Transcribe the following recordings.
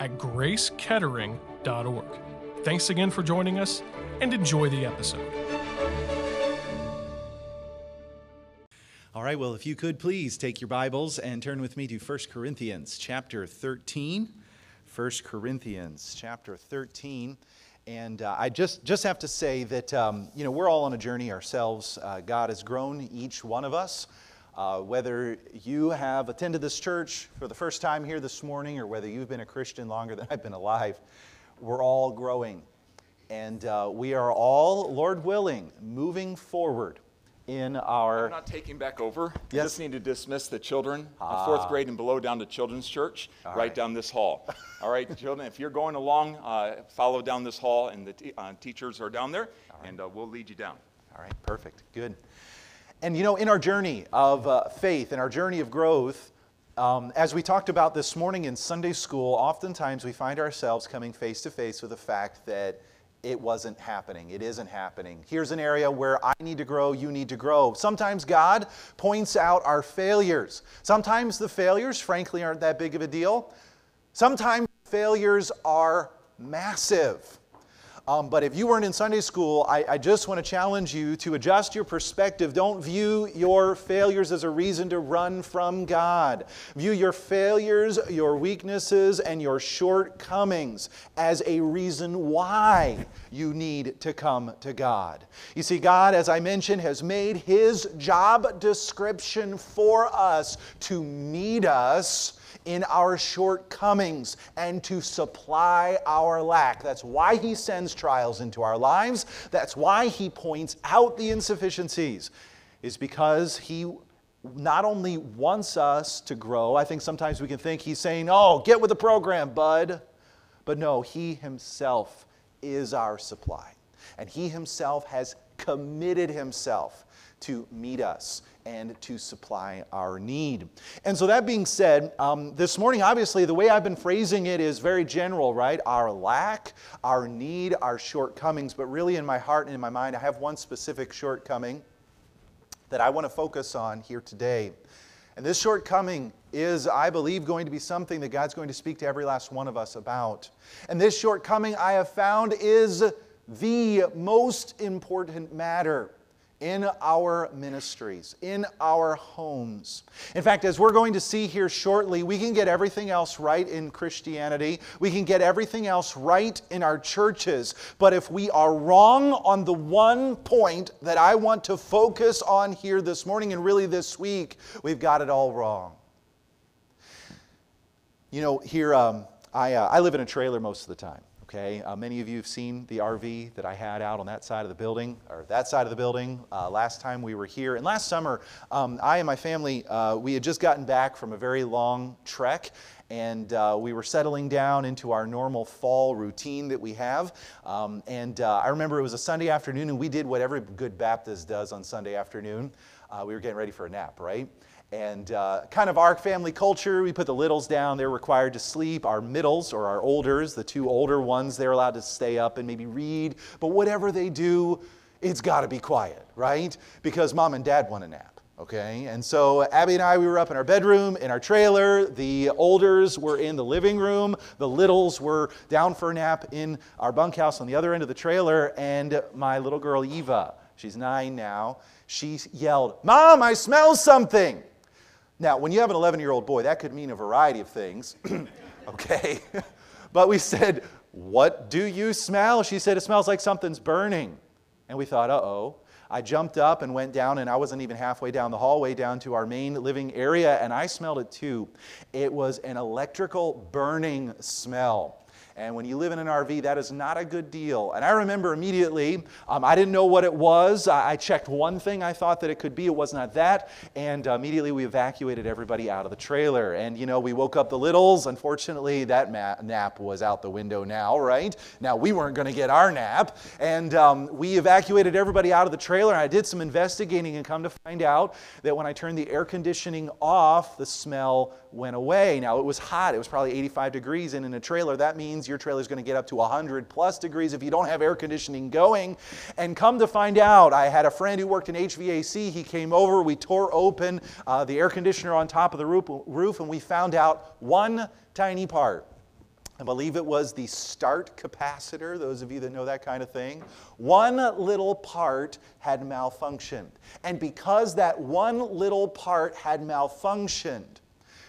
at gracekettering.org. Thanks again for joining us and enjoy the episode. All right, well, if you could please take your Bibles and turn with me to 1 Corinthians chapter 13. 1 Corinthians chapter 13. And uh, I just, just have to say that, um, you know, we're all on a journey ourselves. Uh, God has grown each one of us. Uh, whether you have attended this church for the first time here this morning or whether you've been a Christian longer than I've been alive, we're all growing. And uh, we are all, Lord willing, moving forward in our. I'm not taking back over. Yes. You just need to dismiss the children, Ah. fourth grade and below, down to children's church, right. right. down this hall. All right, children, if you're going along, uh, follow down this hall, and the te- uh, teachers are down there, and uh, we'll lead you down. All right, perfect, good. And you know, in our journey of uh, faith, in our journey of growth, um, as we talked about this morning in Sunday school, oftentimes we find ourselves coming face to face with the fact that it wasn't happening. It isn't happening. Here's an area where I need to grow, you need to grow. Sometimes God points out our failures. Sometimes the failures, frankly, aren't that big of a deal. Sometimes failures are massive. Um, but if you weren't in Sunday school, I, I just want to challenge you to adjust your perspective. Don't view your failures as a reason to run from God. View your failures, your weaknesses, and your shortcomings as a reason why you need to come to God. You see, God, as I mentioned, has made His job description for us to meet us in our shortcomings and to supply our lack. That's why He sends trials into our lives. That's why He points out the insufficiencies, is because He not only wants us to grow, I think sometimes we can think He's saying, Oh, get with the program, bud. But no, He Himself is our supply. And He Himself has committed Himself to meet us and to supply our need. And so, that being said, um, this morning, obviously, the way I've been phrasing it is very general, right? Our lack, our need, our shortcomings. But really, in my heart and in my mind, I have one specific shortcoming that I want to focus on here today. And this shortcoming is, I believe, going to be something that God's going to speak to every last one of us about. And this shortcoming I have found is the most important matter in our ministries, in our homes. In fact, as we're going to see here shortly, we can get everything else right in Christianity. We can get everything else right in our churches. But if we are wrong on the one point that I want to focus on here this morning and really this week, we've got it all wrong. You know, here, um, I, uh, I live in a trailer most of the time. Okay, uh, many of you have seen the RV that I had out on that side of the building, or that side of the building, uh, last time we were here. And last summer, um, I and my family, uh, we had just gotten back from a very long trek, and uh, we were settling down into our normal fall routine that we have. Um, and uh, I remember it was a Sunday afternoon, and we did what every good Baptist does on Sunday afternoon. Uh, we were getting ready for a nap, right? And uh, kind of our family culture, we put the littles down. They're required to sleep. Our middles, or our olders, the two older ones, they're allowed to stay up and maybe read. But whatever they do, it's got to be quiet, right? Because mom and dad want a nap, okay? And so Abby and I, we were up in our bedroom, in our trailer. The olders were in the living room. The littles were down for a nap in our bunkhouse on the other end of the trailer. And my little girl, Eva, she's nine now, she yelled, Mom, I smell something. Now, when you have an 11 year old boy, that could mean a variety of things, okay? but we said, What do you smell? She said, It smells like something's burning. And we thought, Uh oh. I jumped up and went down, and I wasn't even halfway down the hallway down to our main living area, and I smelled it too. It was an electrical burning smell. And when you live in an RV, that is not a good deal. And I remember immediately, um, I didn't know what it was. I, I, checked one thing I thought that it could be. It was not that. And uh, immediately we evacuated everybody out of the trailer. And, you know, we woke up the littles. Unfortunately, that ma- nap was out the window now, right? Now, we weren't going to get our nap. And um, we evacuated everybody out of the trailer. I did some investigating and come to find out that when I turned the air conditioning off, the smell went away. Now, it was hot. It was probably 85 degrees. And in a trailer, that means your trailer is going to get up to 100 plus degrees if you don't have air conditioning going. And come to find out, I had a friend who worked in HVAC. He came over, we tore open uh, the air conditioner on top of the roof, roof, and we found out one tiny part. I believe it was the start capacitor, those of you that know that kind of thing. One little part had malfunctioned. And because that one little part had malfunctioned,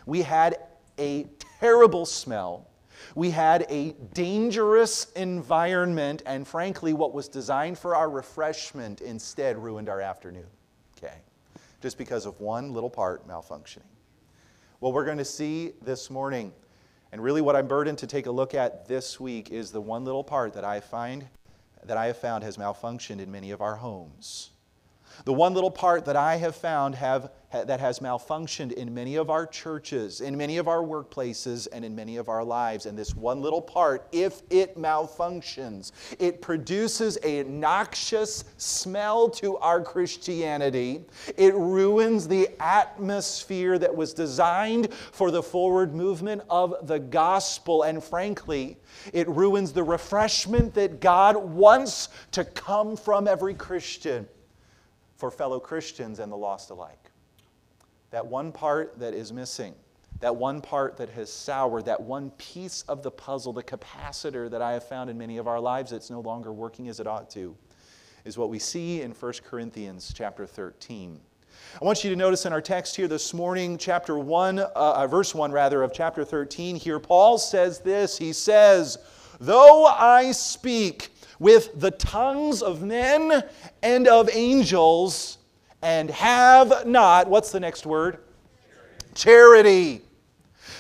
we had a terrible smell we had a dangerous environment, and frankly, what was designed for our refreshment instead ruined our afternoon. Okay? Just because of one little part malfunctioning. What we're going to see this morning, and really what I'm burdened to take a look at this week, is the one little part that I find that I have found has malfunctioned in many of our homes. The one little part that I have found have, that has malfunctioned in many of our churches, in many of our workplaces, and in many of our lives. And this one little part, if it malfunctions, it produces a noxious smell to our Christianity. It ruins the atmosphere that was designed for the forward movement of the gospel. And frankly, it ruins the refreshment that God wants to come from every Christian for fellow Christians and the lost alike. That one part that is missing, that one part that has soured, that one piece of the puzzle, the capacitor that I have found in many of our lives that's no longer working as it ought to, is what we see in 1 Corinthians chapter 13. I want you to notice in our text here this morning, chapter 1, uh, uh verse 1 rather, of chapter 13, here Paul says this. He says, Though I speak with the tongues of men and of angels and have not, what's the next word? Charity. Charity.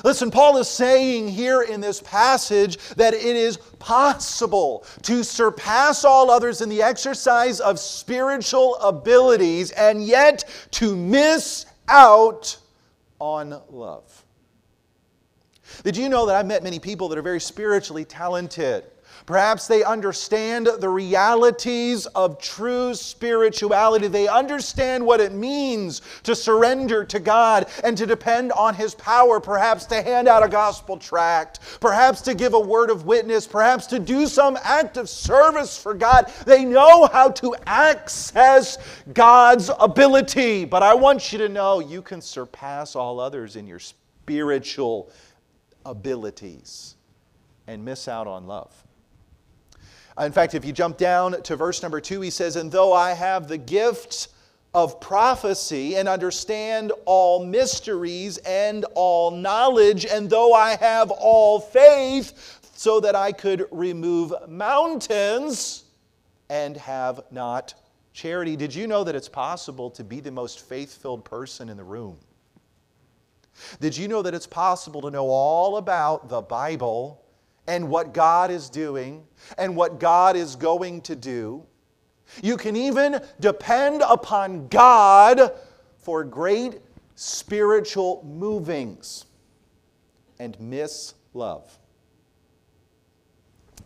Listen, Paul is saying here in this passage that it is possible to surpass all others in the exercise of spiritual abilities and yet to miss out on love. Did you know that I've met many people that are very spiritually talented? Perhaps they understand the realities of true spirituality. They understand what it means to surrender to God and to depend on His power, perhaps to hand out a gospel tract, perhaps to give a word of witness, perhaps to do some act of service for God. They know how to access God's ability. But I want you to know you can surpass all others in your spiritual abilities and miss out on love. Uh, in fact, if you jump down to verse number two, he says, And though I have the gift of prophecy and understand all mysteries and all knowledge, and though I have all faith, so that I could remove mountains and have not charity. Did you know that it's possible to be the most faith filled person in the room? Did you know that it's possible to know all about the Bible and what God is doing and what God is going to do. You can even depend upon God for great spiritual movings and miss love.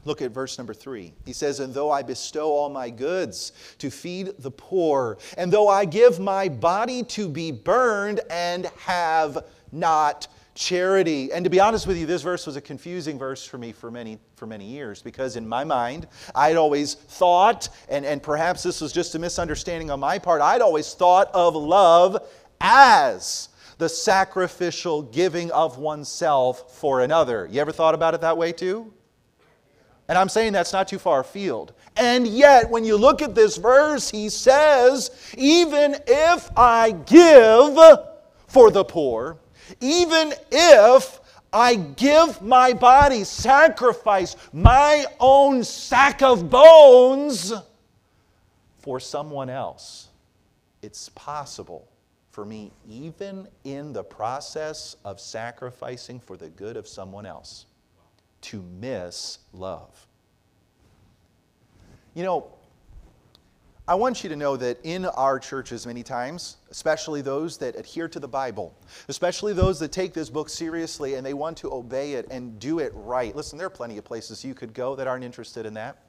Look at verse number three. He says, And though I bestow all my goods to feed the poor, and though I give my body to be burned and have not charity. And to be honest with you, this verse was a confusing verse for me for many, for many years because in my mind, I'd always thought, and, and perhaps this was just a misunderstanding on my part, I'd always thought of love as the sacrificial giving of oneself for another. You ever thought about it that way too? And I'm saying that's not too far afield. And yet, when you look at this verse, he says, even if I give for the poor, even if I give my body, sacrifice my own sack of bones for someone else, it's possible for me, even in the process of sacrificing for the good of someone else, to miss love. You know, I want you to know that in our churches, many times, especially those that adhere to the Bible, especially those that take this book seriously and they want to obey it and do it right. Listen, there are plenty of places you could go that aren't interested in that.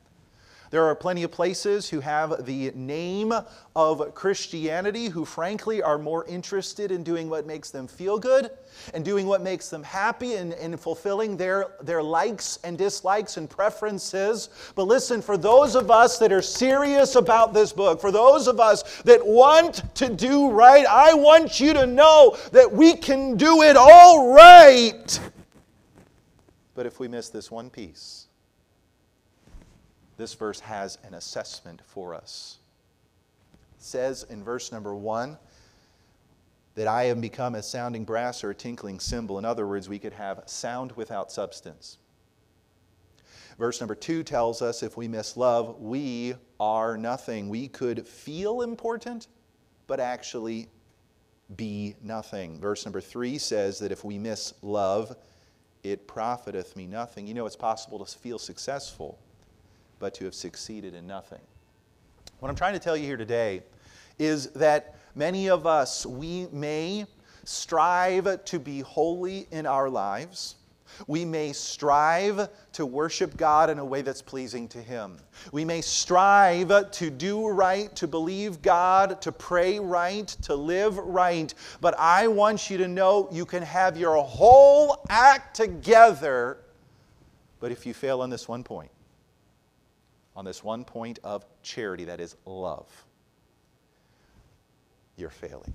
There are plenty of places who have the name of Christianity who, frankly, are more interested in doing what makes them feel good and doing what makes them happy and, and fulfilling their, their likes and dislikes and preferences. But listen, for those of us that are serious about this book, for those of us that want to do right, I want you to know that we can do it all right. But if we miss this one piece, this verse has an assessment for us. It says in verse number one that I have become a sounding brass or a tinkling cymbal. In other words, we could have sound without substance. Verse number two tells us if we miss love, we are nothing. We could feel important, but actually be nothing. Verse number three says that if we miss love, it profiteth me nothing. You know, it's possible to feel successful but to have succeeded in nothing. What I'm trying to tell you here today is that many of us, we may strive to be holy in our lives. We may strive to worship God in a way that's pleasing to Him. We may strive to do right, to believe God, to pray right, to live right. But I want you to know you can have your whole act together, but if you fail on this one point, on this one point of charity that is love, you're failing.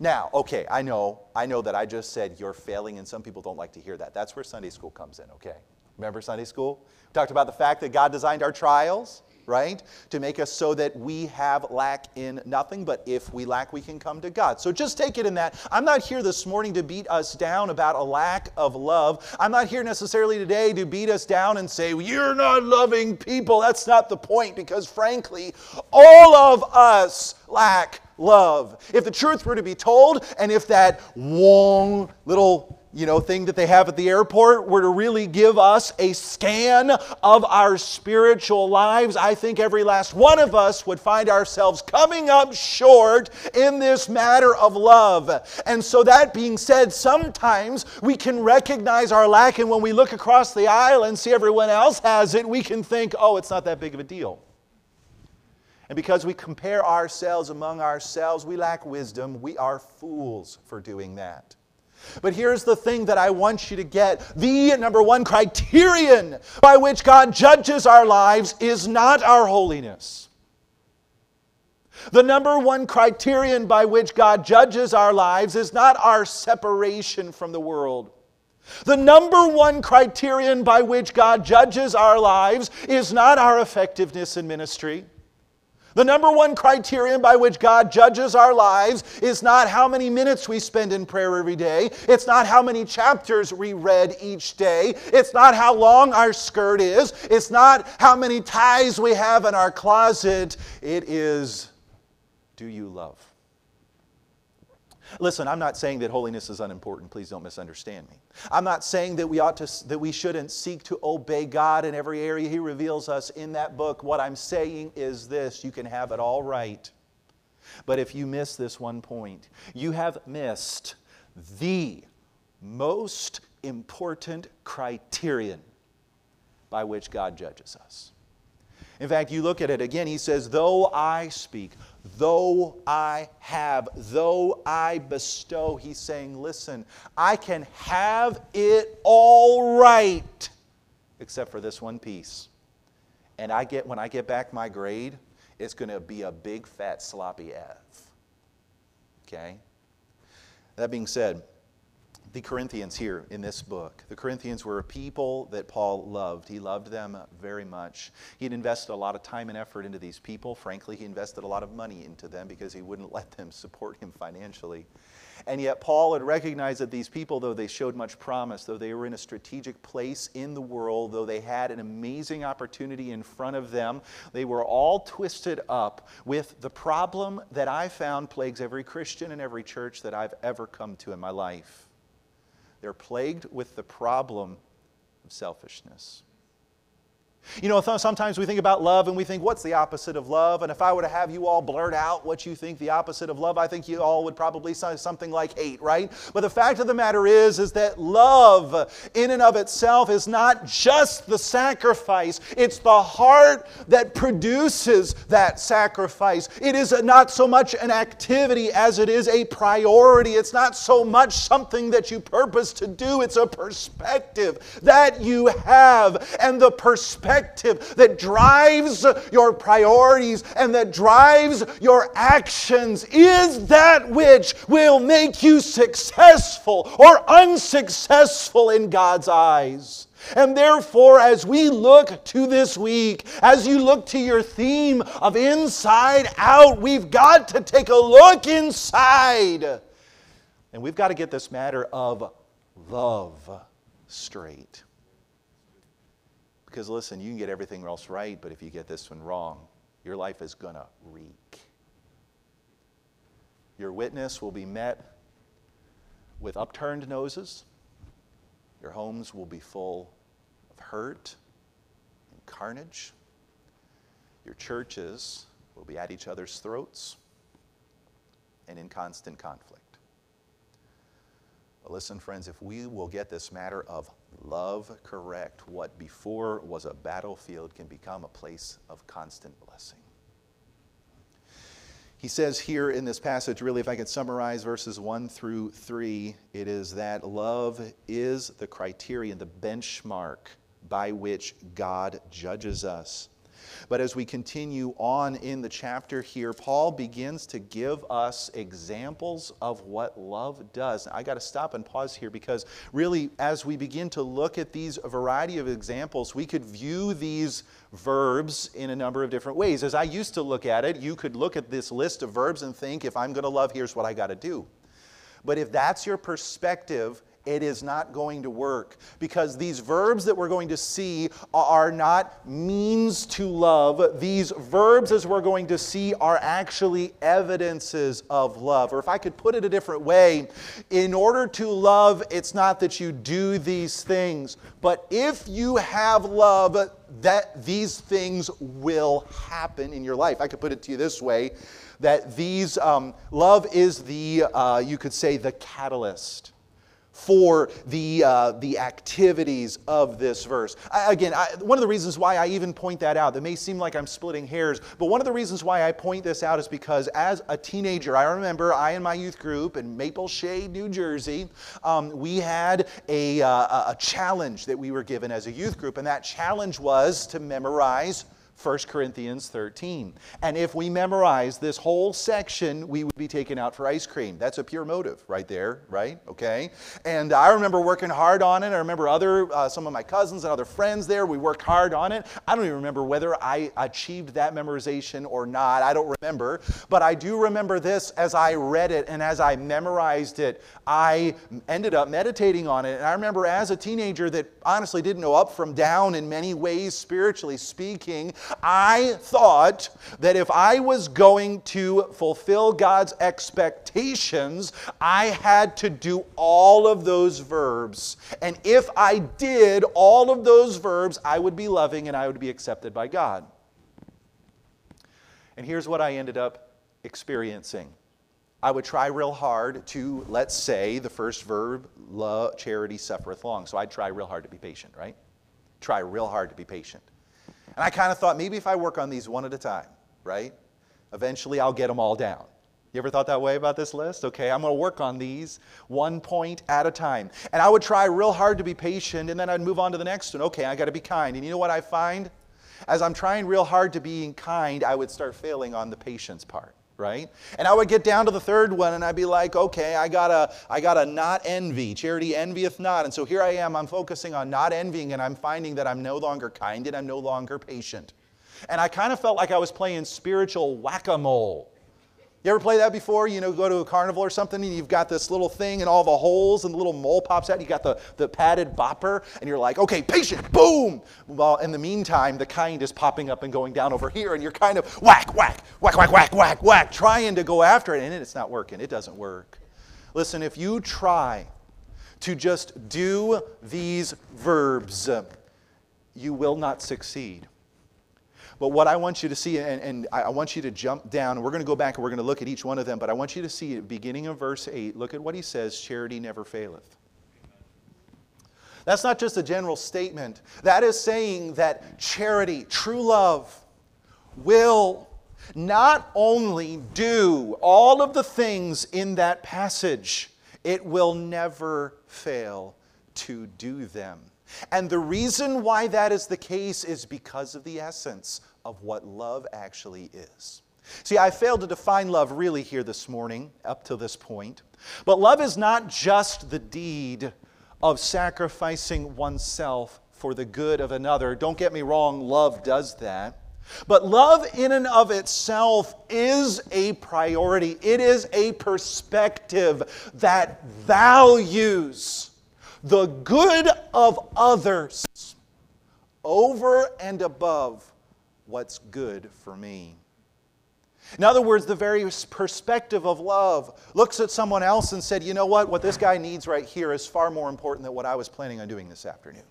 Now, okay, I know, I know that I just said you're failing, and some people don't like to hear that. That's where Sunday school comes in, okay? Remember Sunday school? We talked about the fact that God designed our trials right? To make us so that we have lack in nothing, but if we lack, we can come to God. So just take it in that. I'm not here this morning to beat us down about a lack of love. I'm not here necessarily today to beat us down and say, You're not loving people. That's not the point, because frankly, all of us lack love. If the truth were to be told, and if that long little you know, thing that they have at the airport were to really give us a scan of our spiritual lives, I think every last one of us would find ourselves coming up short in this matter of love. And so, that being said, sometimes we can recognize our lack, and when we look across the aisle and see everyone else has it, we can think, oh, it's not that big of a deal. And because we compare ourselves among ourselves, we lack wisdom. We are fools for doing that. But here's the thing that I want you to get the number one criterion by which God judges our lives is not our holiness. The number one criterion by which God judges our lives is not our separation from the world. The number one criterion by which God judges our lives is not our effectiveness in ministry. The number one criterion by which God judges our lives is not how many minutes we spend in prayer every day. It's not how many chapters we read each day. It's not how long our skirt is. It's not how many ties we have in our closet. It is do you love? Listen, I'm not saying that holiness is unimportant. Please don't misunderstand me. I'm not saying that we ought to that we shouldn't seek to obey God in every area he reveals us in that book. What I'm saying is this, you can have it all right. But if you miss this one point, you have missed the most important criterion by which God judges us. In fact, you look at it again, he says, Though I speak, though I have, though I bestow, he's saying, Listen, I can have it all right, except for this one piece. And I get, when I get back my grade, it's going to be a big, fat, sloppy F. Okay? That being said, the Corinthians here in this book. The Corinthians were a people that Paul loved. He loved them very much. He'd invested a lot of time and effort into these people. Frankly, he invested a lot of money into them because he wouldn't let them support him financially. And yet, Paul had recognized that these people, though they showed much promise, though they were in a strategic place in the world, though they had an amazing opportunity in front of them, they were all twisted up with the problem that I found plagues every Christian and every church that I've ever come to in my life. They're plagued with the problem of selfishness. You know, sometimes we think about love and we think, what's the opposite of love? And if I were to have you all blurt out what you think the opposite of love, I think you all would probably say something like hate, right? But the fact of the matter is, is that love in and of itself is not just the sacrifice, it's the heart that produces that sacrifice. It is not so much an activity as it is a priority. It's not so much something that you purpose to do, it's a perspective that you have. And the perspective perspective that drives your priorities and that drives your actions is that which will make you successful or unsuccessful in God's eyes. And therefore, as we look to this week, as you look to your theme of inside out, we've got to take a look inside. And we've got to get this matter of love straight. Because listen, you can get everything else right, but if you get this one wrong, your life is going to reek. Your witness will be met with upturned noses. Your homes will be full of hurt and carnage. Your churches will be at each other's throats and in constant conflict. But listen, friends, if we will get this matter of love correct, what before was a battlefield can become a place of constant blessing. He says here in this passage, really, if I could summarize verses 1 through 3, it is that love is the criterion, the benchmark by which God judges us. But as we continue on in the chapter here, Paul begins to give us examples of what love does. Now, I got to stop and pause here because really, as we begin to look at these variety of examples, we could view these verbs in a number of different ways. As I used to look at it, you could look at this list of verbs and think, if I'm going to love, here's what I got to do. But if that's your perspective, it is not going to work because these verbs that we're going to see are not means to love. These verbs, as we're going to see, are actually evidences of love. Or if I could put it a different way, in order to love, it's not that you do these things, but if you have love, that these things will happen in your life. I could put it to you this way that these um, love is the uh, you could say the catalyst for the, uh, the activities of this verse. I, again, I, one of the reasons why I even point that out, that may seem like I'm splitting hairs, but one of the reasons why I point this out is because as a teenager, I remember I and my youth group in Maple Shade, New Jersey, um, we had a, uh, a challenge that we were given as a youth group, and that challenge was to memorize 1 Corinthians 13. And if we memorize this whole section, we would be taken out for ice cream. That's a pure motive right there, right? Okay. And I remember working hard on it. I remember other, uh, some of my cousins and other friends there, we worked hard on it. I don't even remember whether I achieved that memorization or not. I don't remember. But I do remember this as I read it and as I memorized it, I ended up meditating on it. And I remember as a teenager that honestly didn't know up from down in many ways, spiritually speaking, I thought that if I was going to fulfill God's expectations, I had to do all of those verbs. And if I did all of those verbs, I would be loving and I would be accepted by God. And here's what I ended up experiencing. I would try real hard to, let's say, the first verb, love, charity suffereth long. So I'd try real hard to be patient, right? Try real hard to be patient. And I kind of thought maybe if I work on these one at a time, right? Eventually I'll get them all down. You ever thought that way about this list? Okay, I'm going to work on these one point at a time. And I would try real hard to be patient, and then I'd move on to the next one. Okay, I got to be kind. And you know what I find? As I'm trying real hard to be kind, I would start failing on the patience part right? And I would get down to the third one and I'd be like, okay, I gotta, I gotta not envy. Charity envieth not. And so here I am, I'm focusing on not envying and I'm finding that I'm no longer kind and I'm no longer patient. And I kind of felt like I was playing spiritual whack a mole. You ever play that before? You know, go to a carnival or something and you've got this little thing and all the holes and the little mole pops out. You got the, the padded bopper and you're like, okay, patient, boom. Well, in the meantime, the kind is popping up and going down over here and you're kind of whack, whack, whack, whack, whack, whack, whack, trying to go after it and it's not working. It doesn't work. Listen, if you try to just do these verbs, you will not succeed. But what I want you to see, and, and, I want you to jump down, we're going to go back and we're going to look at each one of them, but I want you to see, beginning of verse 8, look at what he says charity never faileth. That's not just a general statement. That is saying that charity, true love, will not only do all of the things in that passage, it will never fail to do them. And the reason why that is the case is because of the essence of what love actually is. See, I failed to define love really here this morning, up to this point. But love is not just the deed of sacrificing oneself for the good of another. Don't get me wrong, love does that. But love, in and of itself, is a priority. It is a perspective that values the good of others over and above what's good for me. In other words, the very perspective of love looks at someone else and said, you know what, what this guy needs right here is far more important than what I was planning on doing this afternoon.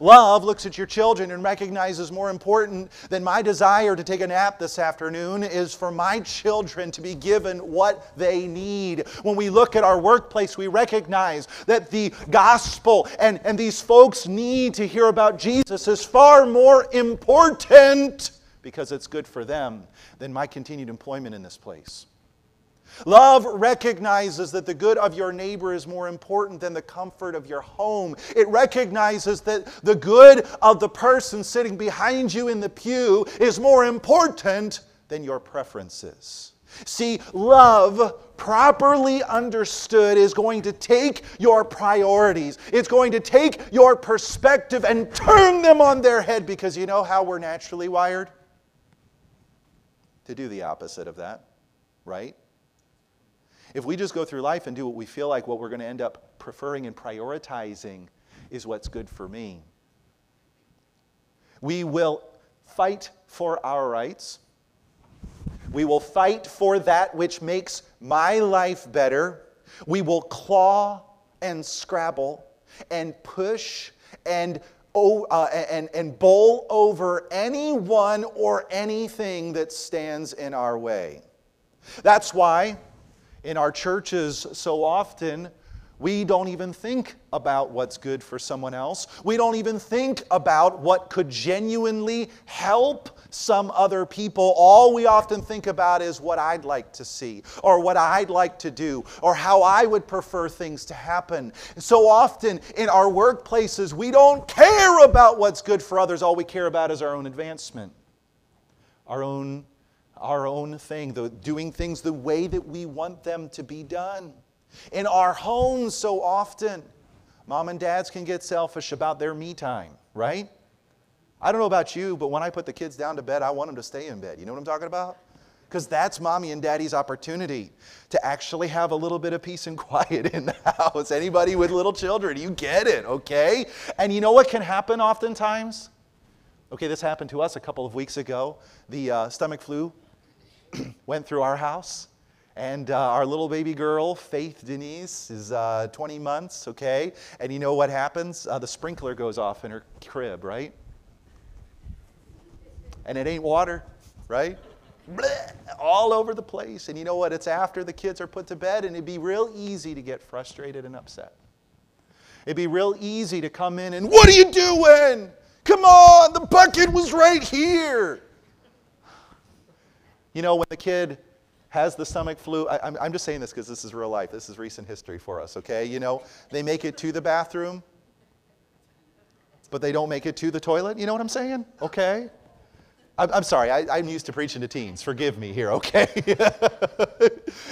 Love looks at your children and recognizes more important than my desire to take a nap this afternoon is for my children to be given what they need. When we look at our workplace, we recognize that the gospel and, and these folks need to hear about Jesus is far more important because it's good for them than my continued employment in this place. Love recognizes that the good of your neighbor is more important than the comfort of your home. It recognizes that the good of the person sitting behind you in the pew is more important than your preferences. See, love, properly understood, is going to take your priorities, it's going to take your perspective and turn them on their head because you know how we're naturally wired? To do the opposite of that, right? If we just go through life and do what we feel like, what we're going to end up preferring and prioritizing is what's good for me. We will fight for our rights. We will fight for that which makes my life better. We will claw and scrabble and push and, oh, uh, and, and bowl over anyone or anything that stands in our way. That's why in our churches so often, we don't even think about what's good for someone else. We don't even think about what could genuinely help some other people. All we often think about is what I'd like to see, or what I'd like to do, or how I would prefer things to happen. So often in our workplaces, we don't care about what's good for others. All we care about is our own advancement, our own our own thing, the, doing things the way that we want them to be done. In our homes, so often, mom and dads can get selfish about their me time, right? I don't know about you, but when I put the kids down to bed, I want them to stay in bed. You know what I'm talking about? Because that's mommy and daddy's opportunity to actually have a little bit of peace and quiet in the house. Anybody with little children, you get it, okay? And you know what can happen oftentimes? Okay, this happened to us a couple of weeks ago. The uh, stomach flu went through our house. And uh, our little baby girl, Faith Denise, is uh, 20 months, okay? And you know what happens? Uh, the sprinkler goes off in her crib, right? And it ain't water, right? All over the place. And you know what? It's after the kids are put to bed, and it'd be real easy to get frustrated and upset. It'd be real easy to come in and, What are you doing? Come on, the bucket was right here. You know, when the kid has the stomach flu, I, am I'm just saying this because this is real life. This is recent history for us, okay? You know, they make it to the bathroom, but they don't make it to the toilet. You know what I'm saying? Okay? I'm, I'm sorry, I, am used to preaching to teens. Forgive me here, okay?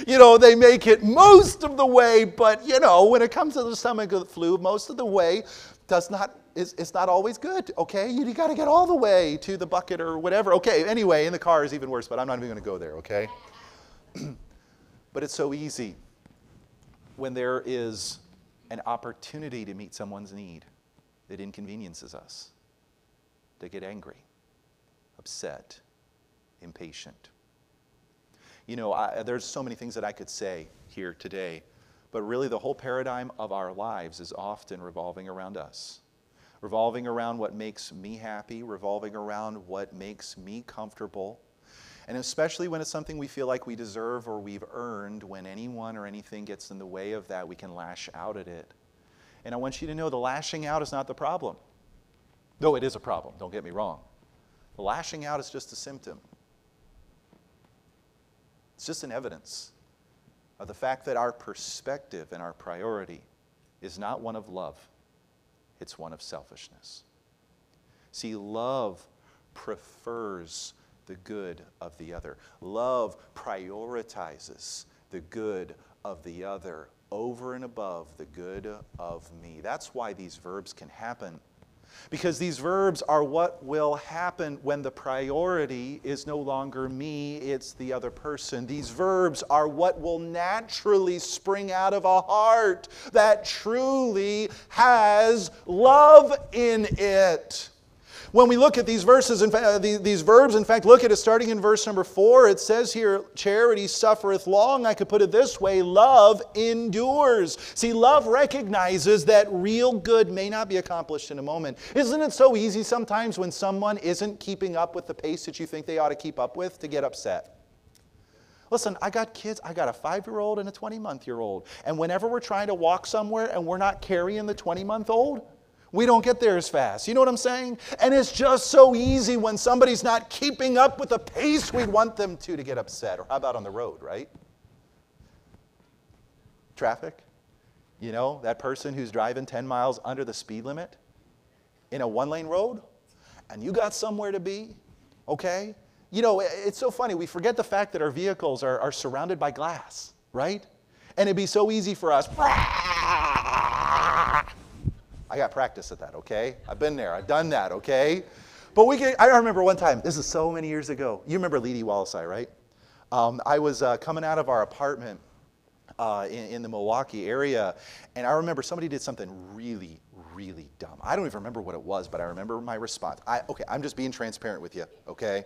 you know, they make it most of the way, but, you know, when it comes to the stomach flu, most of the way does not it's, it's not always good, okay? You, you got to get all the way to the bucket or whatever. Okay, anyway, in the car is even worse, but I'm not even going to go there, okay? but it's so easy when there is an opportunity to meet someone's need that inconveniences us to get angry, upset, impatient. You know, I, there's so many things that I could say here today, But really, the whole paradigm of our lives is often revolving around us, revolving around what makes me happy, revolving around what makes me comfortable. And especially when it's something we feel like we deserve or we've earned, when anyone or anything gets in the way of that, we can lash out at it. And I want you to know the lashing out is not the problem. Though it is a problem, don't get me wrong. The lashing out is just a symptom. It's just an evidence of the fact that our perspective and our priority is not one of love, it's one of selfishness. See, love prefers the good of the other, love prioritizes the good of the other over and above the good of me. That's why these verbs can happen because these verbs are what will happen when the priority is no longer me, it's the other person. These verbs are what will naturally spring out of a heart that truly has love in it. When we look at these verses, in fact, uh, these verbs, in fact, look at it starting in verse number four. It says here, charity suffereth long. I could put it this way love endures. See, love recognizes that real good may not be accomplished in a moment. Isn't it so easy sometimes when someone isn't keeping up with the pace that you think they ought to keep up with to get upset? Listen, I got kids, I got a five year old and a 20 month year old. And whenever we're trying to walk somewhere and we're not carrying the 20 month old, we don't get there as fast. You know what I'm saying? And it's just so easy when somebody's not keeping up with the pace we want them to to get upset. Or how about on the road, right? Traffic. You know, that person who's driving 10 miles under the speed limit in a one lane road, and you got somewhere to be, okay? You know, it's so funny. We forget the fact that our vehicles are, are surrounded by glass, right? And it'd be so easy for us. I got practice at that, okay? I've been there, I've done that, okay? But we get, I remember one time, this is so many years ago. You remember Leedy Wallace, right? Um, I was uh, coming out of our apartment uh, in, in, the Milwaukee area, and I remember somebody did something really, really dumb. I don't even remember what it was, but I remember my response. I, okay, I'm just being transparent with you, okay?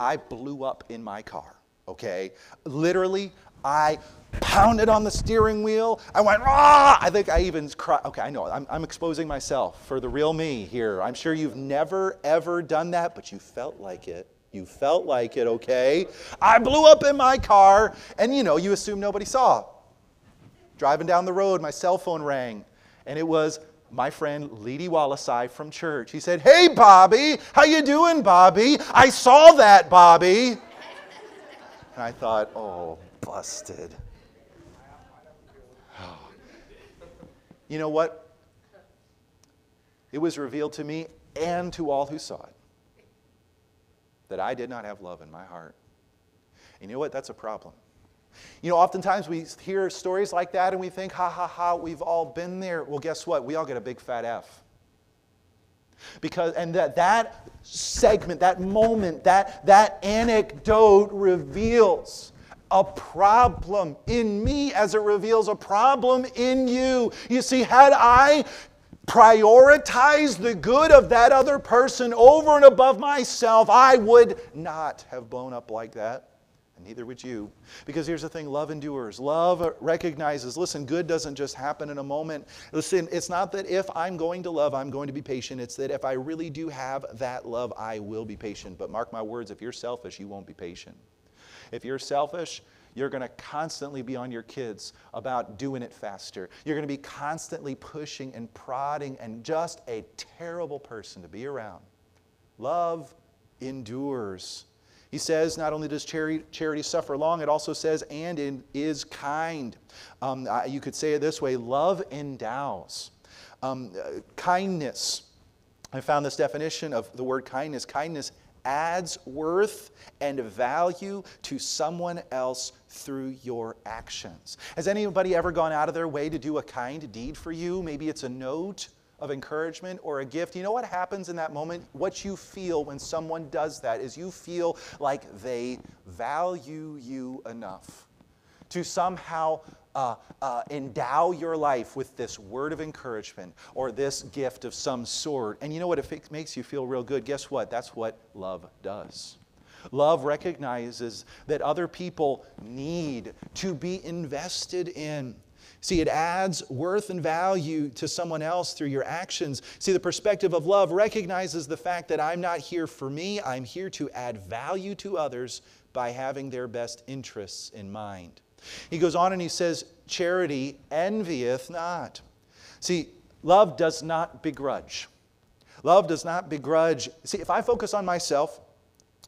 I blew up in my car, okay? Literally, I pounded on the steering wheel. I went, ah! I think I even cried. Okay, I know, I'm, I'm exposing myself for the real me here. I'm sure you've never, ever done that, but you felt like it. You felt like it, okay? I blew up in my car, and you know, you assume nobody saw. Driving down the road, my cell phone rang, and it was my friend Leedy Wallace from church. He said, "Hey, Bobby, how you doing, Bobby? I saw that, Bobby." And I thought, "Oh, busted." You know what? It was revealed to me and to all who saw it that I did not have love in my heart. And you know what? That's a problem. You know, oftentimes we hear stories like that and we think, ha ha ha, we've all been there. Well, guess what? We all get a big fat F. Because, and that, that segment, that moment, that, that anecdote reveals a problem in me as it reveals a problem in you. You see, had I prioritized the good of that other person over and above myself, I would not have blown up like that. And neither would you. Because here's the thing love endures. Love recognizes, listen, good doesn't just happen in a moment. Listen, it's not that if I'm going to love, I'm going to be patient. It's that if I really do have that love, I will be patient. But mark my words, if you're selfish, you won't be patient. If you're selfish, you're going to constantly be on your kids about doing it faster. You're going to be constantly pushing and prodding and just a terrible person to be around. Love endures. He says not only does charity, charity suffer long, it also says, and in, is kind. Um, you could say it this way love endows. Um, uh, kindness. I found this definition of the word kindness. Kindness adds worth and value to someone else through your actions. Has anybody ever gone out of their way to do a kind deed for you? Maybe it's a note of encouragement or a gift. You know what happens in that moment? What you feel when someone does that is you feel like they value you enough to somehow uh, uh, endow your life with this word of encouragement or this gift of some sort. And you know what? If it makes you feel real good, guess what? That's what love does. Love recognizes that other people need to be invested in. See, it adds worth and value to someone else through your actions. See, the perspective of love recognizes the fact that I'm not here for me, I'm here to add value to others by having their best interests in mind. He goes on and he says, Charity envieth not. See, love does not begrudge. Love does not begrudge. See, if I focus on myself,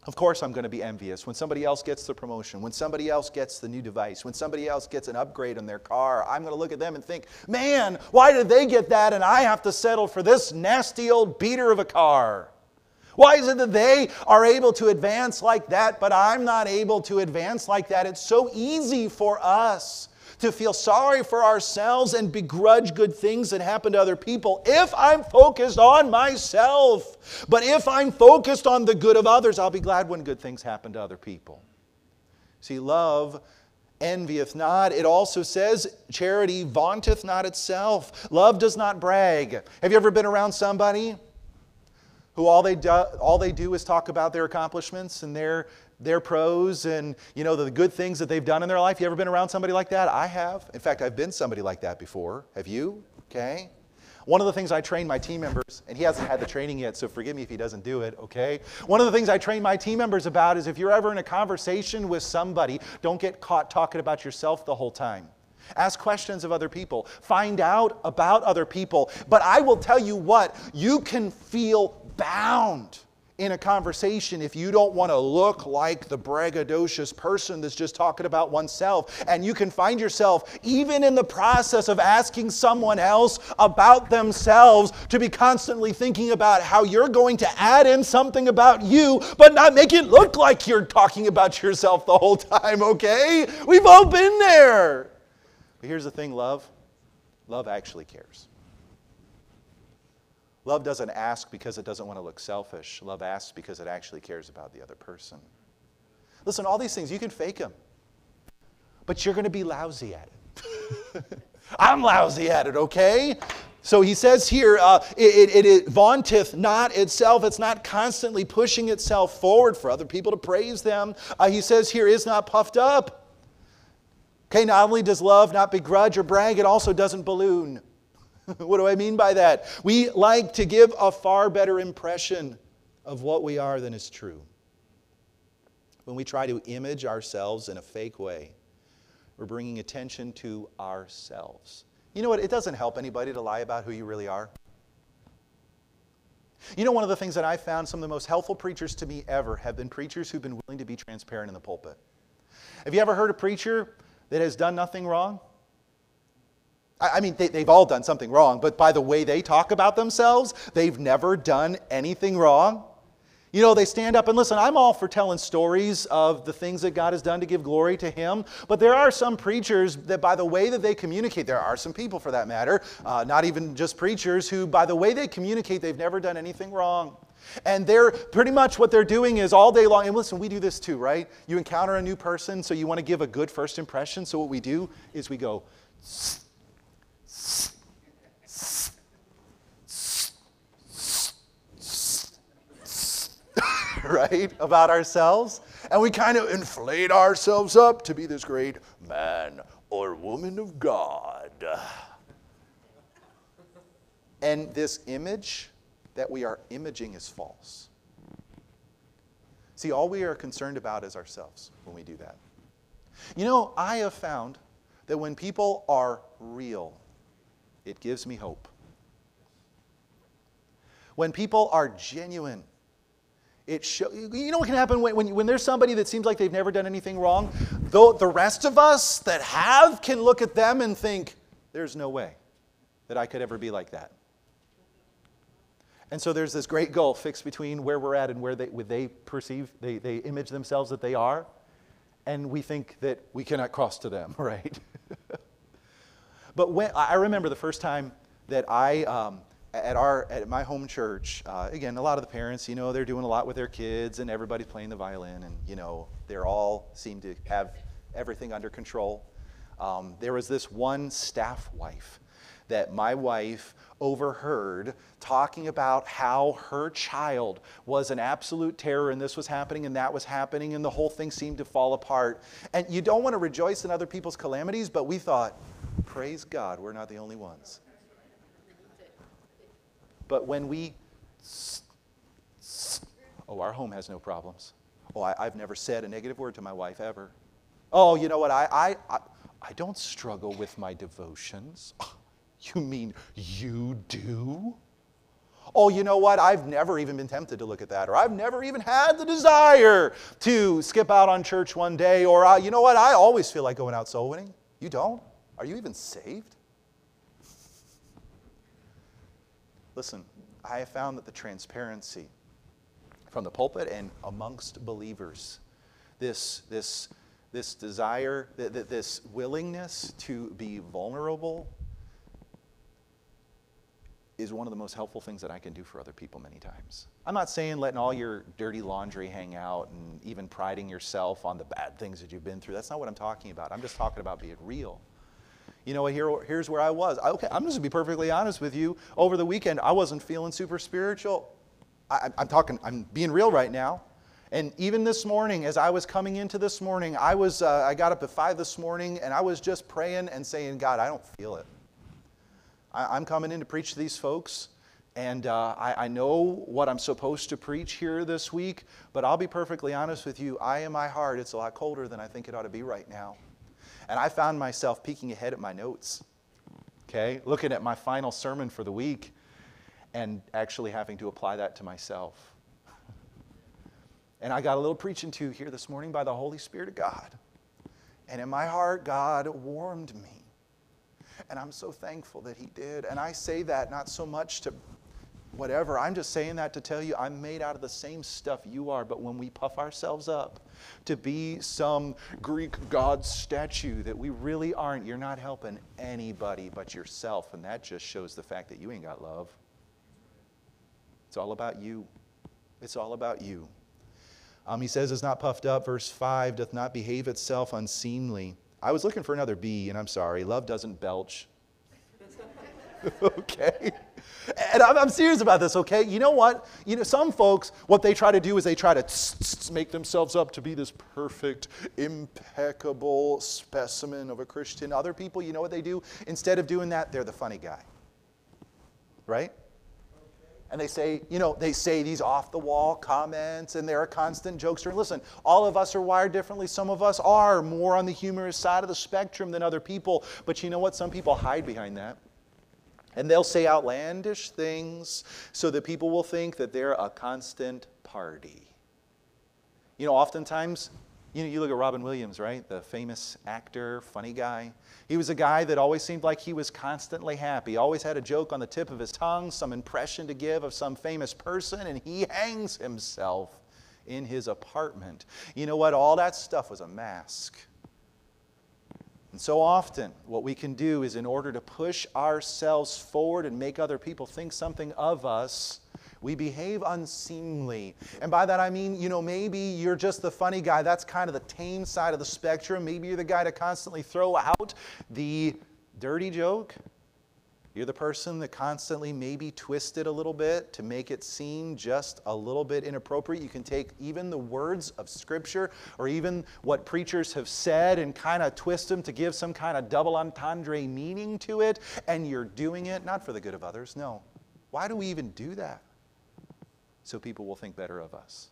of course, I'm going to be envious when somebody else gets the promotion, when somebody else gets the new device, when somebody else gets an upgrade on their car. I'm going to look at them and think, man, why did they get that and I have to settle for this nasty old beater of a car? Why is it that they are able to advance like that, but I'm not able to advance like that? It's so easy for us to feel sorry for ourselves and begrudge good things that happen to other people if I'm focused on myself. But if I'm focused on the good of others, I'll be glad when good things happen to other people. See, love envieth not. It also says, charity vaunteth not itself. Love does not brag. Have you ever been around somebody who all they do, all they do is talk about their accomplishments and their their pros and you know the good things that they've done in their life. You ever been around somebody like that? I have. In fact, I've been somebody like that before. Have you? Okay. One of the things I train my team members, and he hasn't had the training yet, so forgive me if he doesn't do it, okay? One of the things I train my team members about is if you're ever in a conversation with somebody, don't get caught talking about yourself the whole time. Ask questions of other people. Find out about other people. But I will tell you what, you can feel bound in a conversation if you don't want to look like the braggadocious person that's just talking about oneself. And you can find yourself, even in the process of asking someone else about themselves, to be constantly thinking about how you're going to add in something about you, but not make it look like you're talking about yourself the whole time, okay? We've all been there. But here's the thing love love actually cares. Love doesn't ask because it doesn't want to look selfish. Love asks because it actually cares about the other person. Listen, all these things, you can fake them, but you're going to be lousy at it. I'm lousy at it, okay? So he says here, uh, it, it, it, vaunteth not itself. It's not constantly pushing itself forward for other people to praise them. Uh, he says here, is not puffed up. Okay, not only does love not begrudge or brag, it also doesn't balloon. what do I mean by that? We like to give a far better impression of what we are than is true. When we try to image ourselves in a fake way, we're bringing attention to ourselves. You know what? It doesn't help anybody to lie about who you really are. You know, one of the things that I found some of the most helpful preachers to me ever have been preachers who've been willing to be transparent in the pulpit. Have you ever heard a preacher that has done nothing wrong? I mean, they, have all done something wrong, but by the way they talk about themselves, they've never done anything wrong. You know, they stand up and listen, I'm all for telling stories of the things that God has done to give glory to Him, but there are some preachers that, by the way that they communicate, there are some people for that matter, uh, not even just preachers, who, by the way they communicate, they've never done anything wrong. And they're pretty much what they're doing is all day long. And listen, we do this too, right? You encounter a new person, so you want to give a good first impression. So what we do is we go, right, about ourselves. And we kind of inflate ourselves up to be this great man or woman of God. And this image that we are imaging is false. See, all we are concerned about is ourselves when we do that. You know, I have found that when people are real, it gives me hope. When people are genuine, it show, you know what can happen when, when, when there's somebody that seems like they've never done anything wrong? Though the rest of us that have can look at them and think, there's no way that I could ever be like that. And so there's this great gulf fixed between where we're at and where they, they perceive, they, they image themselves that they are. And we think that we cannot cross to them, right? but when, I remember the first time that I, um, at our at my home church uh, again a lot of the parents you know they're doing a lot with their kids and everybody's playing the violin and you know they're all seem to have everything under control um, there was this one staff wife that my wife overheard talking about how her child was an absolute terror and this was happening and that was happening and the whole thing seemed to fall apart and you don't want to rejoice in other people's calamities but we thought Praise God, we're not the only ones. But when we, oh, our home has no problems. Oh, I, have never said a negative word to my wife ever. Oh, you know what? I, I, I, I don't struggle with my devotions. You mean you do? Oh, you know what? I've never even been tempted to look at that, or I've never even had the desire to skip out on church one day, or uh, you know what? I always feel like going out soul winning. You don't? Are you even saved? Listen, I have found that the transparency from the pulpit and amongst believers, this, this, this desire, this willingness to be vulnerable is one of the most helpful things that I can do for other people many times. I'm not saying letting all your dirty laundry hang out and even priding yourself on the bad things that you've been through. That's not what I'm talking about. I'm just talking about being real. You know, here, here's where I was. Okay, I'm just going to be perfectly honest with you. Over the weekend, I wasn't feeling super spiritual. I, I'm talking, I'm being real right now. And even this morning, as I was coming into this morning, I was, uh, I got up at five this morning, and I was just praying and saying, God, I don't feel it. I, am coming in to preach to these folks, and uh, I, I, know what I'm supposed to preach here this week, but I'll be perfectly honest with you. I, in my heart, it's a lot colder than I think it ought to be right now. And I found myself peeking ahead at my notes, okay, looking at my final sermon for the week, and actually having to apply that to myself. And I got a little preaching to here this morning by the Holy Spirit of God. And in my heart, God warmed me and I'm so thankful that He did. And I say that not so much to whatever, I'm just saying that to tell you I'm made out of the same stuff you are. But when we puff ourselves up to be some Greek god statue that we really aren't, you're not helping anybody but yourself. And that just shows the fact that you ain't got love. It's all about you. It's all about you. Um, he says, is not puffed up. Verse 5 doth not behave itself unseemly I was looking for another B, and I'm sorry. Love doesn't belch. okay? And I'm, I'm, serious about this, okay? You know what? You know, some folks, what they try to do is they try to make themselves up to be this perfect, impeccable specimen of a Christian. Other people, you know what they do? Instead of doing that, they're the funny guy. Right? And they say, you know, they say these off the wall comments and they're a constant jokester. And listen, all of us are wired differently. Some of us are more on the humorous side of the spectrum than other people. But you know what? Some people hide behind that. And they'll say outlandish things so that people will think that they're a constant party. You know, oftentimes you know, you look at Robin Williams, right? The famous actor, funny guy. He was a guy that always seemed like he was constantly happy, always had a joke on the tip of his tongue, some impression to give of some famous person, and he hangs himself in his apartment. You know what? All that stuff was a mask. And so often, what we can do is, in order to push ourselves forward and make other people think something of us, we behave unseemly. And by that I mean, you know, maybe you're just the funny guy. That's kind of the tame side of the spectrum. Maybe you're the guy to constantly throw out the dirty joke. You're the person that constantly maybe twist it a little bit to make it seem just a little bit inappropriate. You can take even the words of Scripture or even what preachers have said and kind of twist them to give some kind of double entendre meaning to it, and you're doing it not for the good of others. No. Why do we even do that? So people will think better of us.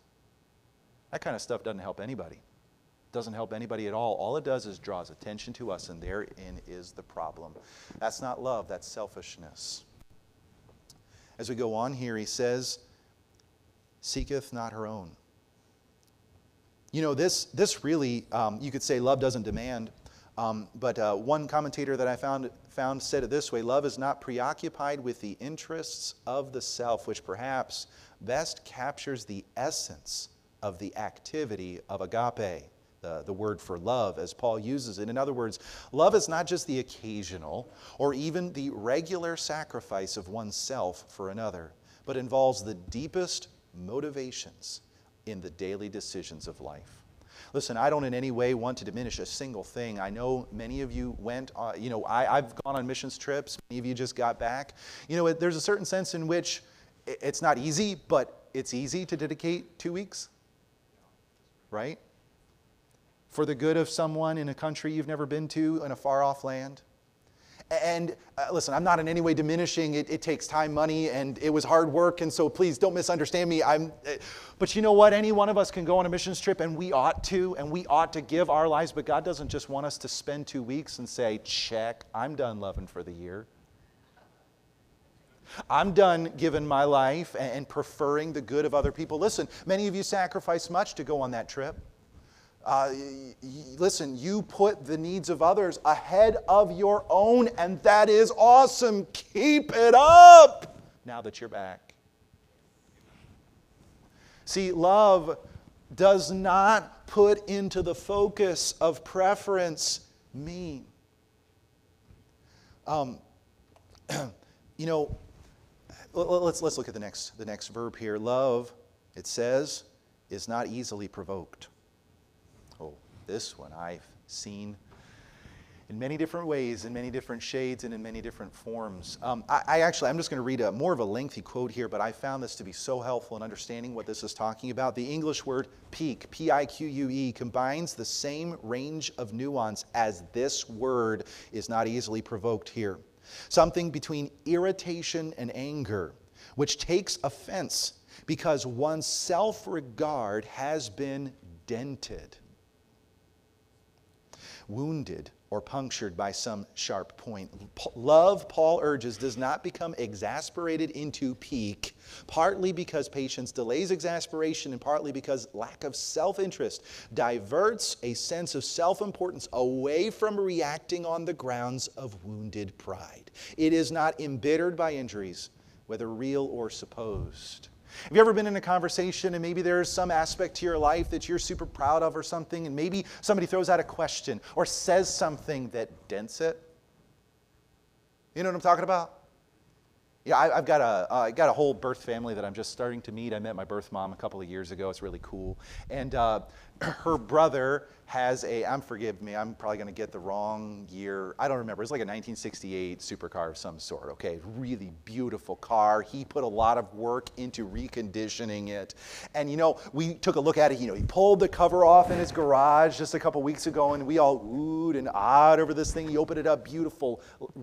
That kind of stuff doesn't help anybody. Doesn't help anybody at all. All it does is draws attention to us, and therein is the problem. That's not love, that's selfishness. As we go on here, he says, Seeketh not her own. You know, this, this really, um, you could say love doesn't demand, um, but uh, one commentator that I found, found said it this way Love is not preoccupied with the interests of the self, which perhaps best captures the essence of the activity of agape, the, the word for love, as Paul uses it. In other words, love is not just the occasional or even the regular sacrifice of oneself for another, but involves the deepest motivations in the daily decisions of life. Listen, I don't in any way want to diminish a single thing. I know many of you went, uh, you know, I, have gone on missions trips. Many of you just got back. You know, there's a certain sense in which it's not easy, but it's easy to dedicate two weeks, right? For the good of someone in a country you've never been to, in a far off land. And uh, listen, I'm not in any way diminishing. It, it, takes time, money, and it was hard work. And so please don't misunderstand me. I'm, uh, but you know what? Any one of us can go on a missions trip, and we ought to, and we ought to give our lives. But God doesn't just want us to spend two weeks and say, check, I'm done loving for the year. I'm done giving my life and preferring the good of other people. Listen, many of you sacrifice much to go on that trip. Uh, listen, you put the needs of others ahead of your own, and that is awesome. Keep it up now that you're back. See, love does not put into the focus of preference me. Um, you know, let's, let's look at the next, the next verb here. Love, it says, is not easily provoked. This one I've seen in many different ways, in many different shades, and in many different forms. Um, I, I, actually, I'm just going to read a more of a lengthy quote here, but I found this to be so helpful in understanding what this is talking about. The English word pique, P I Q U E, combines the same range of nuance as this word is not easily provoked here. Something between irritation and anger, which takes offense because one's self regard has been dented wounded or punctured by some sharp point. Love, Paul urges, does not become exasperated into pique, partly because patience delays exasperation and partly because lack of self interest diverts a sense of self importance away from reacting on the grounds of wounded pride. It is not embittered by injuries, whether real or supposed. Have you ever been in a conversation and maybe there's some aspect to your life that you're super proud of or something, and maybe somebody throws out a question or says something that dents it? You know what I'm talking about? Yeah, I, have got a, uh, got a whole birth family that I'm just starting to meet. I met my birth mom a couple of years ago. It's really cool. And uh, her brother has a, I'm forgive me, I'm probably going to get the wrong year. I don't remember. It's like a 1968 supercar of some sort, okay? Really beautiful car. He put a lot of work into reconditioning it. And you know, we took a look at it. You know, he pulled the cover off in his garage just a couple weeks ago, and we all oohed and awed over this thing. He opened it up, beautiful,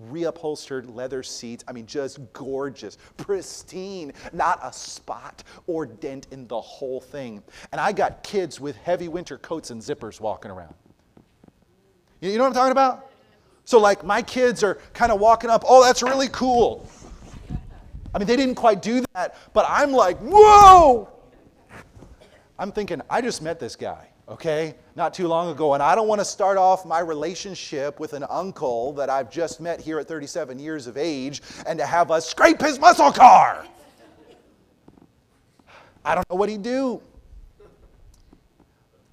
reupholstered leather seats. I mean, just gorgeous, pristine, not a spot or dent in the whole thing. And I got kids with heavy winter coats and zippers walking walking around. You know what I'm talking about? So, like, my kids are kind of walking up, oh, that's really cool. I mean, they didn't quite do that, but I'm like, whoa! I'm thinking, I just met this guy, okay, not too long ago, and I don't want to start off my relationship with an uncle that I've just met here at 37 years of age and to have us scrape his muscle car. I don't know what he'd do.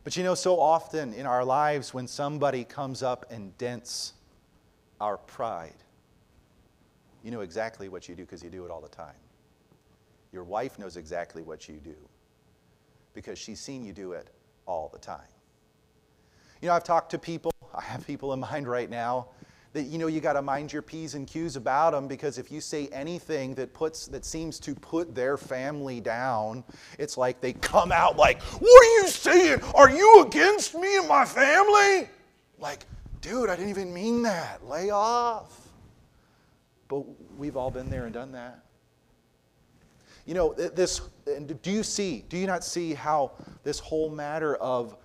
But you know, so often in our lives, when somebody comes up and dents our pride, you know exactly what you do because you do it all the time. Your wife knows exactly what you do because she's seen you do it all the time. You know, I've talked to people, I have people in mind right now that you know you got to mind your p's and q's about them because if you say anything that puts that seems to put their family down it's like they come out like what are you saying? Are you against me and my family? Like dude i didn't even mean that. Lay off. But we've all been there and done that. You know this do you see do you not see how this whole matter of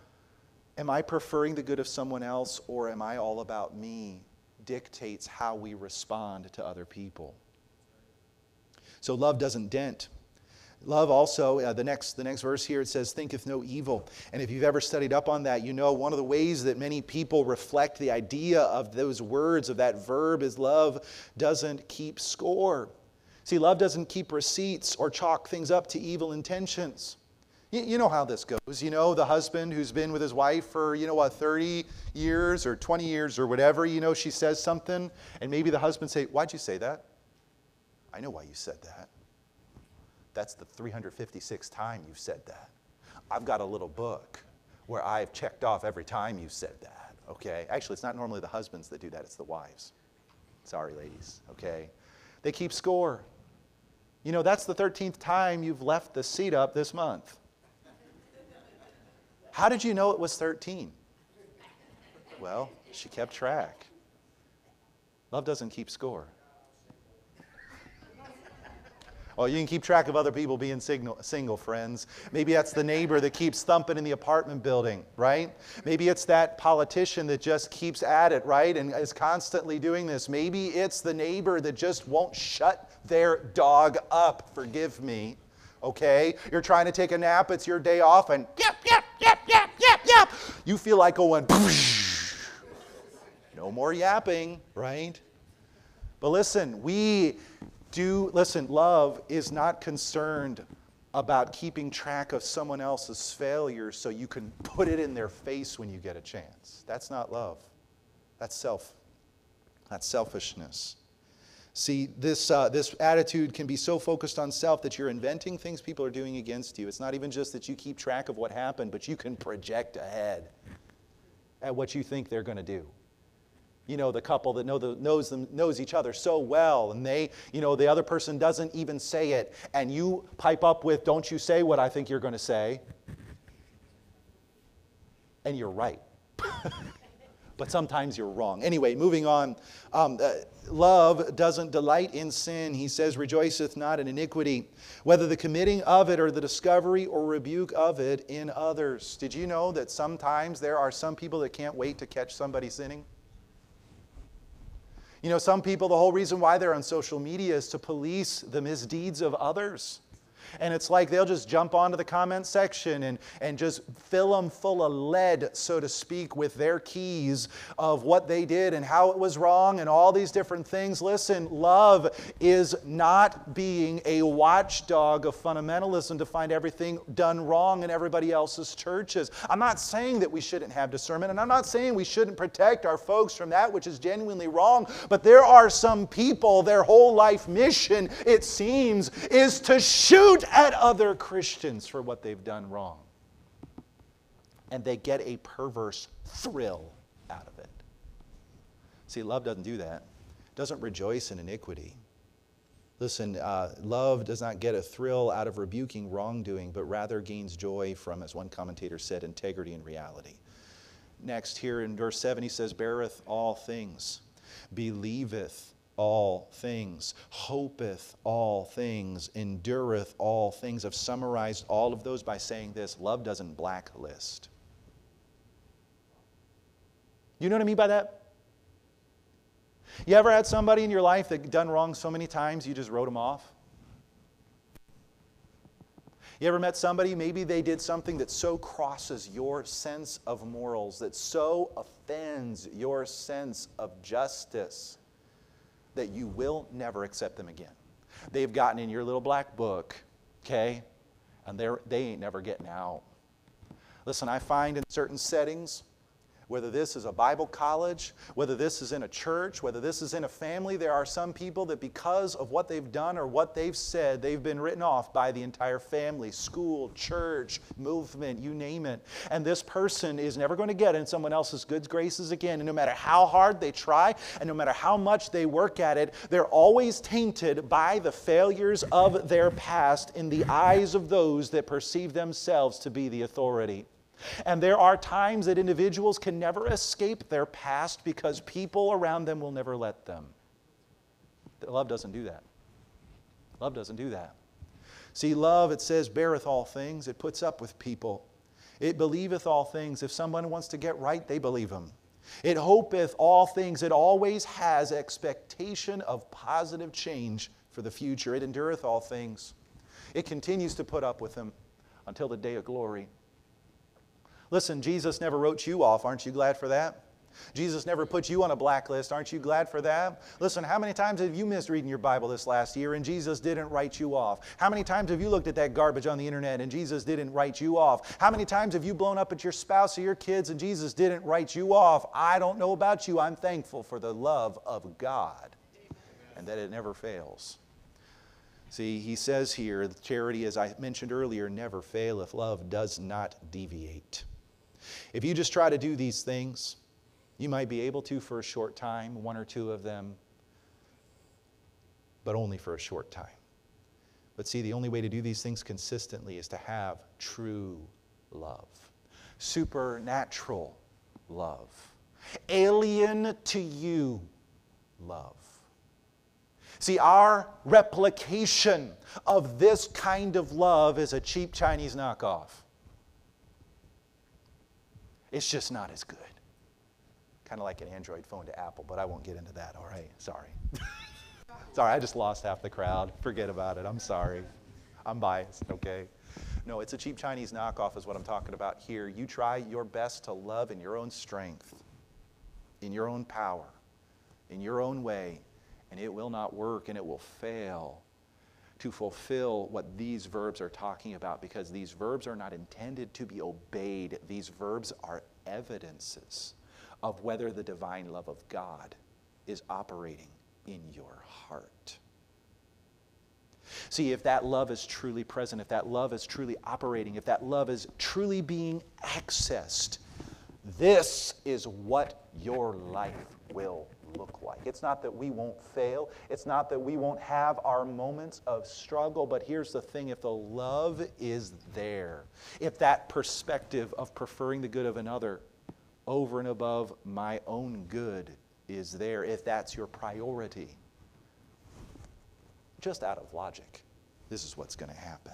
am i preferring the good of someone else or am i all about me dictates how we respond to other people. So love doesn't dent. Love also, uh, the, next, the next verse here, it says, thinketh no evil. And if you've ever studied up on that, you know one of the ways that many people reflect the idea of those words, of that verb, is love doesn't keep score. See, love doesn't keep receipts or chalk things up to evil intentions. You, know how this goes. You know, the husband who's been with his wife for, you know what, 30 years or 20 years or whatever, you know, she says something, and maybe the husband say, Why'd you say that? I know why you said that. That's the 356th time you've said that. I've got a little book where I've checked off every time you said that, okay? Actually, it's not normally the husbands that do that, it's the wives. Sorry, ladies, okay? They keep score. You know, that's the 13th time you've left the seat up this month. How did you know it was 13? Well, she kept track. Love doesn't keep score. Oh, you can keep track of other people being single, single, friends. Maybe that's the neighbor that keeps thumping in the apartment building, right? Maybe it's that politician that just keeps at it, right? And is constantly doing this. Maybe it's the neighbor that just won't shut their dog up. Forgive me, okay? You're trying to take a nap, it's your day off, and yep, yep, yep, yep, yep, yep. You feel like going, no more yapping, right? But listen, we do, listen, love is not concerned about keeping track of someone else's failures so you can put it in their face when you get a chance. That's not love. That's self. That's selfishness. See, this, uh, this attitude can be so focused on self that you're inventing things people are doing against you. It's not even just that you keep track of what happened, but you can project ahead at what you think they're going to do you know, the couple that know the, knows, them, knows each other so well, and they, you know, the other person doesn't even say it, and you pipe up with, Don't you say what I think you're going to say. And you're right. but sometimes you're wrong. Anyway, moving on. Um, uh, love doesn't delight in sin. He says, rejoiceth not in iniquity, whether the committing of it or the discovery or rebuke of it in others. Did you know that sometimes there are some people that can't wait to catch somebody sinning? You know, some people, the whole reason why they're on social media is to police the misdeeds of others. And it's like they'll just jump onto the comment section and, and just fill them full of lead, so to speak, with their keys of what they did and how it was wrong and all these different things. Listen, love is not being a watchdog of fundamentalism to find everything done wrong in everybody else's churches. I'm not saying that we shouldn't have discernment, and I'm not saying we shouldn't protect our folks from that which is genuinely wrong, but there are some people, their whole life mission, it seems, is to shoot shoot at other Christians for what they've done wrong. And they get a perverse thrill out of it. See, love doesn't do that, it doesn't rejoice in iniquity. Listen, uh, love does not get a thrill out of rebuking wrongdoing, but rather gains joy from, as one commentator said, integrity and reality. Next, here in verse 7, he says, Beareth all things, believeth all things, hopeth all things, endureth all things. I've summarized all of those by saying this love doesn't blacklist. You know what I mean by that? You ever had somebody in your life that done wrong so many times you just wrote them off? You ever met somebody, maybe they did something that so crosses your sense of morals, that so offends your sense of justice, that you will never accept them again. They've gotten in your little black book, okay? And they ain't never getting out. Listen, I find in certain settings, whether this is a Bible college, whether this is in a church, whether this is in a family, there are some people that because of what they've done or what they've said, they've been written off by the entire family, school, church, movement, you name it. And this person is never going to get in someone else's good graces again. And no matter how hard they try and no matter how much they work at it, they're always tainted by the failures of their past in the eyes of those that perceive themselves to be the authority. And there are times that individuals can never escape their past because people around them will never let them. Love doesn't do that. Love doesn't do that. See, love, it says, beareth all things, it puts up with people. It believeth all things. If someone wants to get right, they believe him. It hopeth all things. It always has expectation of positive change for the future. It endureth all things. It continues to put up with them until the day of glory. Listen, Jesus never wrote you off. Aren't you glad for that? Jesus never put you on a blacklist. Aren't you glad for that? Listen, how many times have you missed reading your Bible this last year and Jesus didn't write you off? How many times have you looked at that garbage on the internet and Jesus didn't write you off? How many times have you blown up at your spouse or your kids and Jesus didn't write you off? I don't know about you. I'm thankful for the love of God and that it never fails. See, he says here, charity, as I mentioned earlier, never faileth. Love does not deviate. If you just try to do these things, you might be able to for a short time, one or two of them, but only for a short time. But see, the only way to do these things consistently is to have true love, supernatural love, alien to you love. See, our replication of this kind of love is a cheap Chinese knockoff. It's just not as good. Kind of like an Android phone to Apple, but I won't get into that, all right? Sorry. sorry, I just lost half the crowd. Forget about it. I'm sorry. I'm biased, okay? No, it's a cheap Chinese knockoff, is what I'm talking about here. You try your best to love in your own strength, in your own power, in your own way, and it will not work and it will fail to fulfill what these verbs are talking about because these verbs are not intended to be obeyed. These verbs are evidences of whether the divine love of God is operating in your heart. See, if that love is truly present, if that love is truly operating, if that love is truly being accessed, this is what your life will look like. It's not that we won't fail, it's not that we won't have our moments of struggle, but here's the thing if the love is there, if that perspective of preferring the good of another over and above my own good is there, if that's your priority, just out of logic, this is what's going to happen.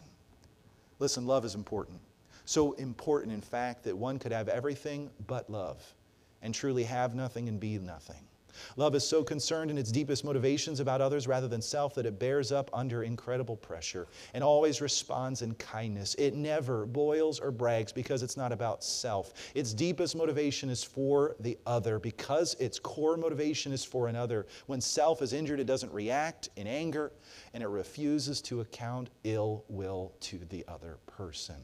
Listen, love is important. So important, in fact, that one could have everything but love and truly have nothing and be nothing. Love is so concerned in its deepest motivations about others rather than self that it bears up under incredible pressure and always responds in kindness. It never boils or brags because it's not about self. Its deepest motivation is for the other because its core motivation is for another. When self is injured, it doesn't react in anger and it refuses to account ill will to the other person.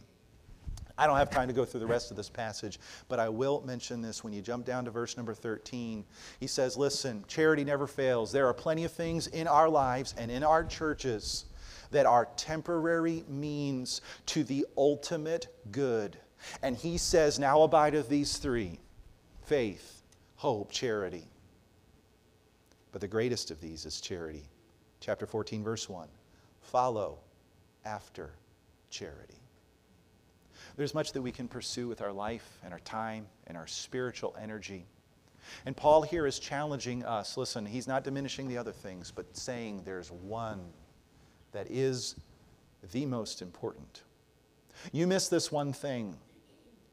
I don't have time to go through the rest of this passage, but I will mention this when you jump down to verse number 13. He says, Listen, charity never fails. There are plenty of things in our lives and in our churches that are temporary means to the ultimate good. And he says, Now abideth these three faith, hope, charity. But the greatest of these is charity. Chapter 14, verse 1. Follow after charity. There's much that we can pursue with our life and our time and our spiritual energy. And Paul here is challenging us. Listen, he's not diminishing the other things, but saying there's one that is the most important. You miss this one thing,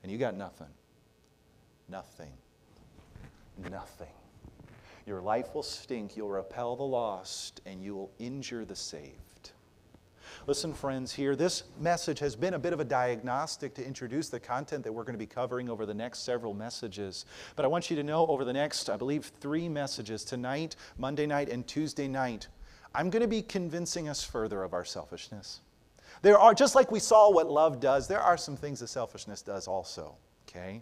and you got nothing. Nothing. Nothing. Your life will stink, you'll repel the lost, and you will injure the saved. Listen, friends, here, this message has been a bit of a diagnostic to introduce the content that we're going to be covering over the next several messages. But I want you to know over the next, I believe, three messages tonight, Monday night, and Tuesday night, I'm going to be convincing us further of our selfishness. There are, just like we saw what love does, there are some things that selfishness does also, okay?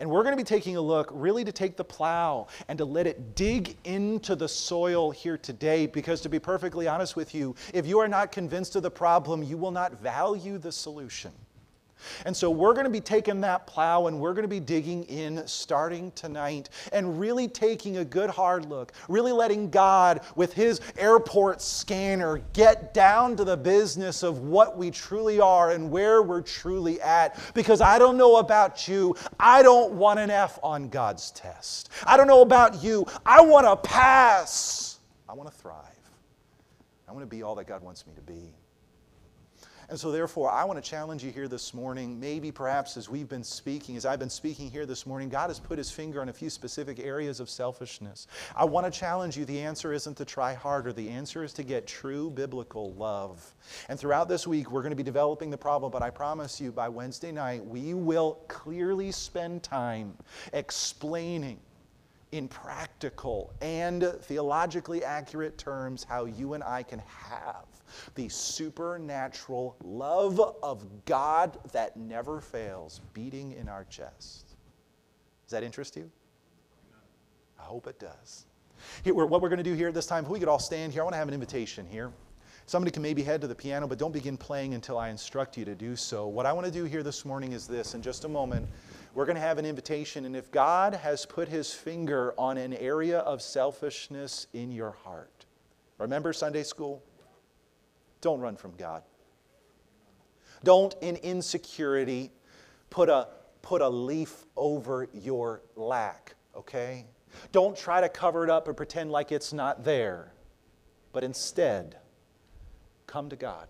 And we're going to be taking a look really to take the plow and to let it dig into the soil here today. Because to be perfectly honest with you, if you are not convinced of the problem, you will not value the solution. And so we're going to be taking that plow and we're going to be digging in starting tonight and really taking a good hard look, really letting God, with His airport scanner, get down to the business of what we truly are and where we're truly at. Because I don't know about you, I don't want an F on God's test. I don't know about you, I want to pass. I want to thrive. I want to be all that God wants me to be. And so, therefore, I want to challenge you here this morning. Maybe, perhaps, as we've been speaking, as I've been speaking here this morning, God has put his finger on a few specific areas of selfishness. I want to challenge you. The answer isn't to try harder, the answer is to get true biblical love. And throughout this week, we're going to be developing the problem, but I promise you, by Wednesday night, we will clearly spend time explaining in practical and theologically accurate terms how you and I can have the supernatural love of God that never fails beating in our chest. Does that interest you? I hope it does. Here, what we're going to do here at this time, if we could all stand here, I want to have an invitation here. Somebody can maybe head to the piano, but don't begin playing until I instruct you to do so. What I want to do here this morning is this. In just a moment, we're going to have an invitation, and if God has put his finger on an area of selfishness in your heart, remember Sunday school? Don't run from God. Don't, in insecurity, put a, put a leaf over your lack, okay? Don't try to cover it up or pretend like it's not there, but instead, come to God.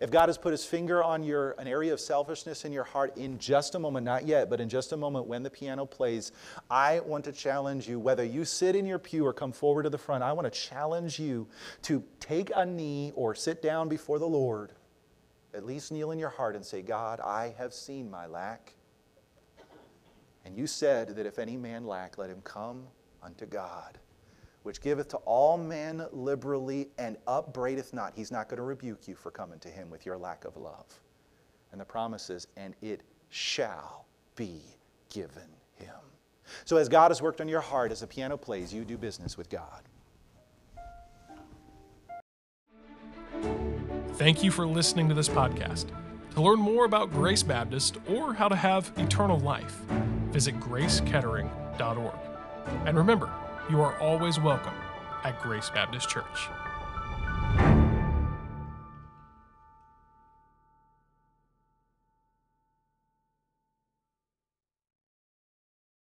If God has put his finger on your, an area of selfishness in your heart in just a moment, not yet, but in just a moment when the piano plays, I want to challenge you, whether you sit in your pew or come forward to the front, I want to challenge you to take a knee or sit down before the Lord. At least kneel in your heart and say, God, I have seen my lack. And you said that if any man lack, let him come unto God which giveth to all men liberally and upbraideth not. He's not going to rebuke you for coming to him with your lack of love. And the promise is, and it shall be given him. So as God has worked on your heart as the piano plays, you do business with God. Thank you for listening to this podcast. To learn more about Grace Baptist or how to have eternal life, visit gracekettering.org. And remember, you are always welcome at Grace Baptist Church.